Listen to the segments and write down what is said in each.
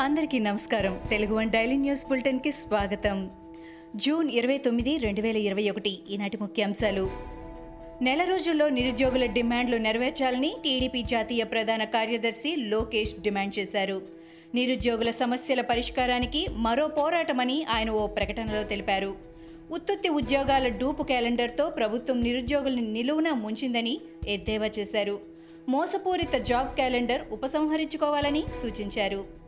అందరికీ నమస్కారం. Telugu one daily news బులెటిన్కి స్వాగతం. జూన్ ఇరవై తొమ్మిది రెండు వేల ఇరవై ఒకటి ఈనాటి ముఖ్యాంశాలు. నెల రోజుల్లో నిరుద్యోగుల డిమాండ్లు నెరవేర్చాలని టీడీపీ జాతీయ ప్రధాన కార్యదర్శి లోకేష్ డిమాండ్ చేశారు. నిరుద్యోగుల సమస్యల పరిష్కారానికి మరో పోరాటమని ఆయన ఓ ప్రకటనలో తెలిపారు. ఉత్పత్తి ఉద్యోగాల డూపు క్యాలెండర్తో ప్రభుత్వం నిరుద్యోగుల్ని నిలువున ముంచిందని ఎద్దేవా చేశారు. మోసపూరిత జాబ్ క్యాలెండర్ ఉపసంహరించుకోవాలని సూచించారు.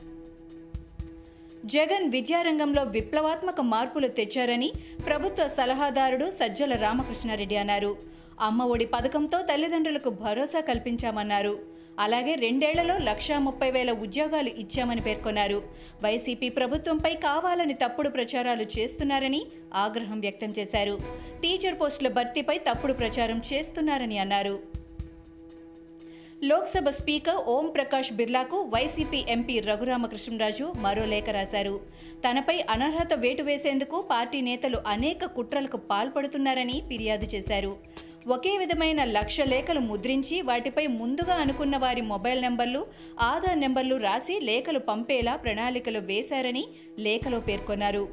జగన్ విద్యారంగంలో విప్లవాత్మక మార్పులు తెచ్చారని ప్రభుత్వ సలహాదారుడు సజ్జల రామకృష్ణారెడ్డి అన్నారు. అమ్మ ఒడి పథకంతో తల్లిదండ్రులకు భరోసా కల్పించామన్నారు. అలాగే రెండేళ్ళలో లక్షా ముప్పై వేల ఉద్యోగాలు ఇచ్చామని పేర్కొన్నారు. వైసీపీ ప్రభుత్వంపై కావాలని తప్పుడు ప్రచారాలు చేస్తున్నారని ఆగ్రహం వ్యక్తం చేశారు. టీచర్ పోస్టుల భర్తీపై తప్పుడు ప్రచారం చేస్తున్నారని అన్నారు. లోక్సభ స్పీకర్ ఓం ప్రకాష్ బిర్లాకు వైసీపీ ఎంపీ రఘురామకృష్ణరాజు మరో లేఖ రాశారు. తనపై అనర్హత వేటు వేసేందుకు పార్టీ నేతలు అనేక కుట్రలకు పాల్పడుతున్నారని ఫిర్యాదు చేశారు. ఒకే విధమైన లక్ష లేఖలు ముద్రించి వాటిపై ముందుగా అనుకున్న వారి మొబైల్ నెంబర్లు ఆధార్ నెంబర్లు రాసి లేఖలు పంపేలా ప్రణాళికలు వేశారని లేఖలో పేర్కొన్నారు.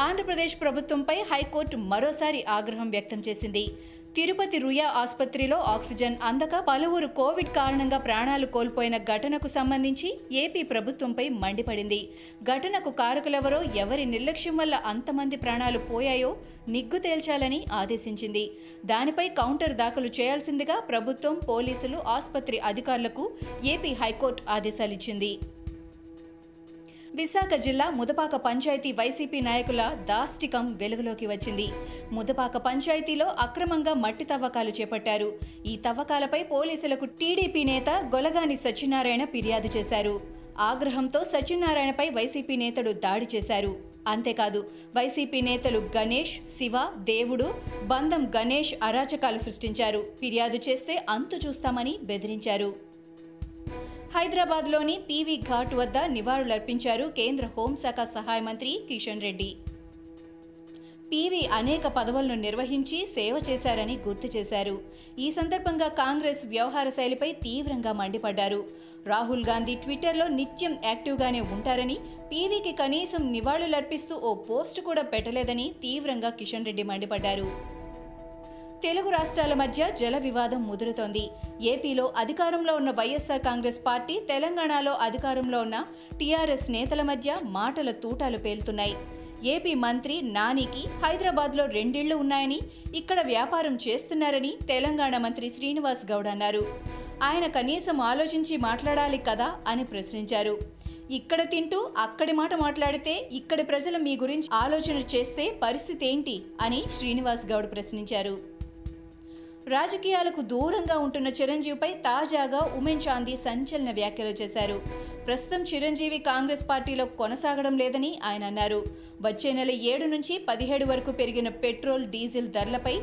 ఆంధ్రప్రదేశ్ ప్రభుత్వంపై హైకోర్టు మరోసారి ఆగ్రహం వ్యక్తం చేసింది. తిరుపతి రుయా ఆసుపత్రిలో ఆక్సిజన్ అందక పలువురు కోవిడ్ కారణంగా ప్రాణాలు కోల్పోయిన ఘటనకు సంబంధించి ఏపీ ప్రభుత్వంపై మండిపడింది. ఘటనకు కారకులెవరో ఎవరి నిర్లక్ష్యం వల్ల అంతమంది ప్రాణాలు పోయాయో నిగ్గు తేల్చాలని ఆదేశించింది. దానిపై కౌంటర్ దాఖలు చేయాల్సిందిగా ప్రభుత్వం పోలీసులు ఆసుపత్రి అధికారులకు ఏపీ హైకోర్టు ఆదేశాలిచ్చింది. విశాఖ జిల్లా ముదపాక పంచాయతీ వైసీపీ నాయకుల దాష్టికం వెలుగులోకి వచ్చింది. ముదపాక పంచాయతీలో అక్రమంగా మట్టి తవ్వకాలు చేపట్టారు. ఈ తవ్వకాలపై పోలీసులకు టీడీపీ నేత గొలగాని సత్యనారాయణ ఫిర్యాదు చేశారు. ఆగ్రహంతో సత్యనారాయణపై వైసీపీ నేతడు దాడి చేశారు. అంతేకాదు వైసీపీ నేతలు గణేష్ శివ దేవుడు బంధం గణేష్ అరాచకాలు సృష్టించారు. ఫిర్యాదు చేస్తే అంతు చూస్తామని బెదిరించారు. హైదరాబాద్లోని పీవీ ఘాట్ వద్ద నివాళులర్పించారు కేంద్ర హోంశాఖ సహాయ మంత్రి కిషన్ రెడ్డి. పీవీ అనేక పదవులను నిర్వహించి సేవ చేశారని గుర్తు చేశారు. ఈ సందర్భంగా కాంగ్రెస్ వ్యవహార శైలిపై తీవ్రంగా మండిపడ్డారు. రాహుల్ గాంధీ ట్విట్టర్లో నిత్యం యాక్టివ్గానే ఉంటారని పీవీకి కనీసం నివాళులర్పిస్తూ ఓ పోస్టు కూడా పెట్టలేదని తీవ్రంగా కిషన్ రెడ్డి మండిపడ్డారు. తెలుగు రాష్ట్రాల మధ్య జల వివాదం ముదురుతోంది. ఏపీలో అధికారంలో ఉన్న వైఎస్ఆర్ కాంగ్రెస్ పార్టీ తెలంగాణలో అధికారంలో ఉన్న టీఆర్ఎస్ నేతల మధ్య మాటల తూటాలు పేలుతున్నాయి. ఏపీ మంత్రి నానికి హైదరాబాద్లో రెండిళ్ళు ఉన్నాయని ఇక్కడ వ్యాపారం చేస్తున్నారని తెలంగాణ మంత్రి శ్రీనివాస్ గౌడ్ అన్నారు. ఆయన కనీసం ఆలోచించి మాట్లాడాలి కదా అని ప్రశ్నించారు. ఇక్కడ తింటూ అక్కడి మాట మాట్లాడితే ఇక్కడి ప్రజలు మీ గురించి ఆలోచన చేస్తే పరిస్థితి ఏంటి అని శ్రీనివాస్ గౌడ్ ప్రశ్నించారు. రాజకీయాలకు దూరంగా ఉంటున్న చిరంజీవిపై తాజాగా ఉమెన్ చాందీ సంచలన వ్యాఖ్యలు చేశారు. ప్రస్తుతం చిరంజీవి కాంగ్రెస్ పార్టీలో కొనసాగడం లేదని ఆయన అన్నారు. వచ్చే నెల ఏడు నుంచి పదిహేడు వరకు పెరిగిన పెట్రోల్ డీజిల్ ధరలపై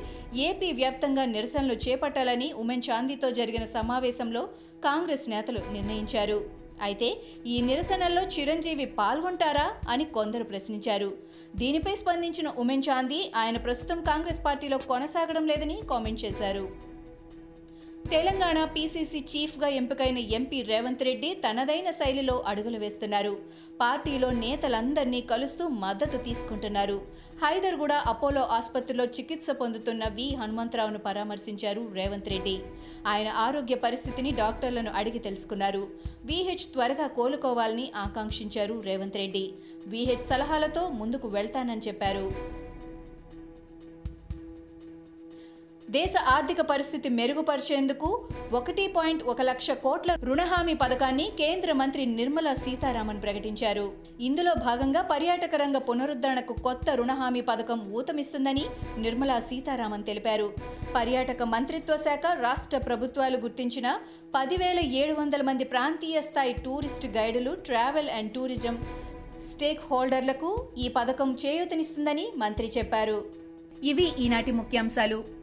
ఏపీ వ్యాప్తంగా నిరసనలు చేపట్టాలని ఉమెన్ చాందీతో జరిగిన సమావేశంలో కాంగ్రెస్ నేతలు నిర్ణయించారు. అయితే ఈ నిరసనల్లో చిరంజీవి పాల్గొంటారా అని కొందరు ప్రశ్నించారు. దీనిపై స్పందించిన ఉమెన్ చాందీ ఆయన ప్రస్తుతం కాంగ్రెస్ పార్టీలో కొనసాగడం లేదని కామెంట్ చేశారు. తెలంగాణ పీసీసీ చీఫ్గా ఎంపికైన ఎంపీ రేవంత్ రెడ్డి తనదైన శైలిలో అడుగులు వేస్తున్నారు. పార్టీలో నేతలందరినీ కలుస్తూ మద్దతు తీసుకుంటున్నారు. హైదర్గూడ అపోలో ఆసుపత్రిలో చికిత్స పొందుతున్న వి. హనుమంతరావును పరామర్శించారు రేవంత్ రెడ్డి. ఆయన ఆరోగ్య పరిస్థితిని డాక్టర్లను అడిగి తెలుసుకున్నారు. విహెచ్ త్వరగా కోలుకోవాలని ఆకాంక్షించారు రేవంత్ రెడ్డి. విహెచ్ సలహాలతో ముందుకు వెళ్తానని చెప్పారు. దేశ ఆర్థిక పరిస్థితి మెరుగుపరిచేందుకు ఒకటి పాయింట్ ఒక లక్ష కోట్ల రుణహామీ పథకాన్ని కేంద్ర మంత్రి నిర్మలా సీతారామన్ ప్రకటించారు. ఇందులో భాగంగా పర్యాటక రంగ పునరుద్ధరణకు కొత్త రుణహామీ పథకం ఊతమిస్తుందని నిర్మలా సీతారామన్ తెలిపారు. పర్యాటక మంత్రిత్వ శాఖ రాష్ట్ర ప్రభుత్వాలు గుర్తించిన పదివేల ఏడు వందల మంది ప్రాంతీయ స్థాయి టూరిస్ట్ గైడులు ట్రావెల్ అండ్ టూరిజం స్టేక్ హోల్డర్లకు ఈ పథకం చేయూతనిస్తుందని మంత్రి చెప్పారు. ఇవి ఈనాటి ముఖ్యాంశాలు.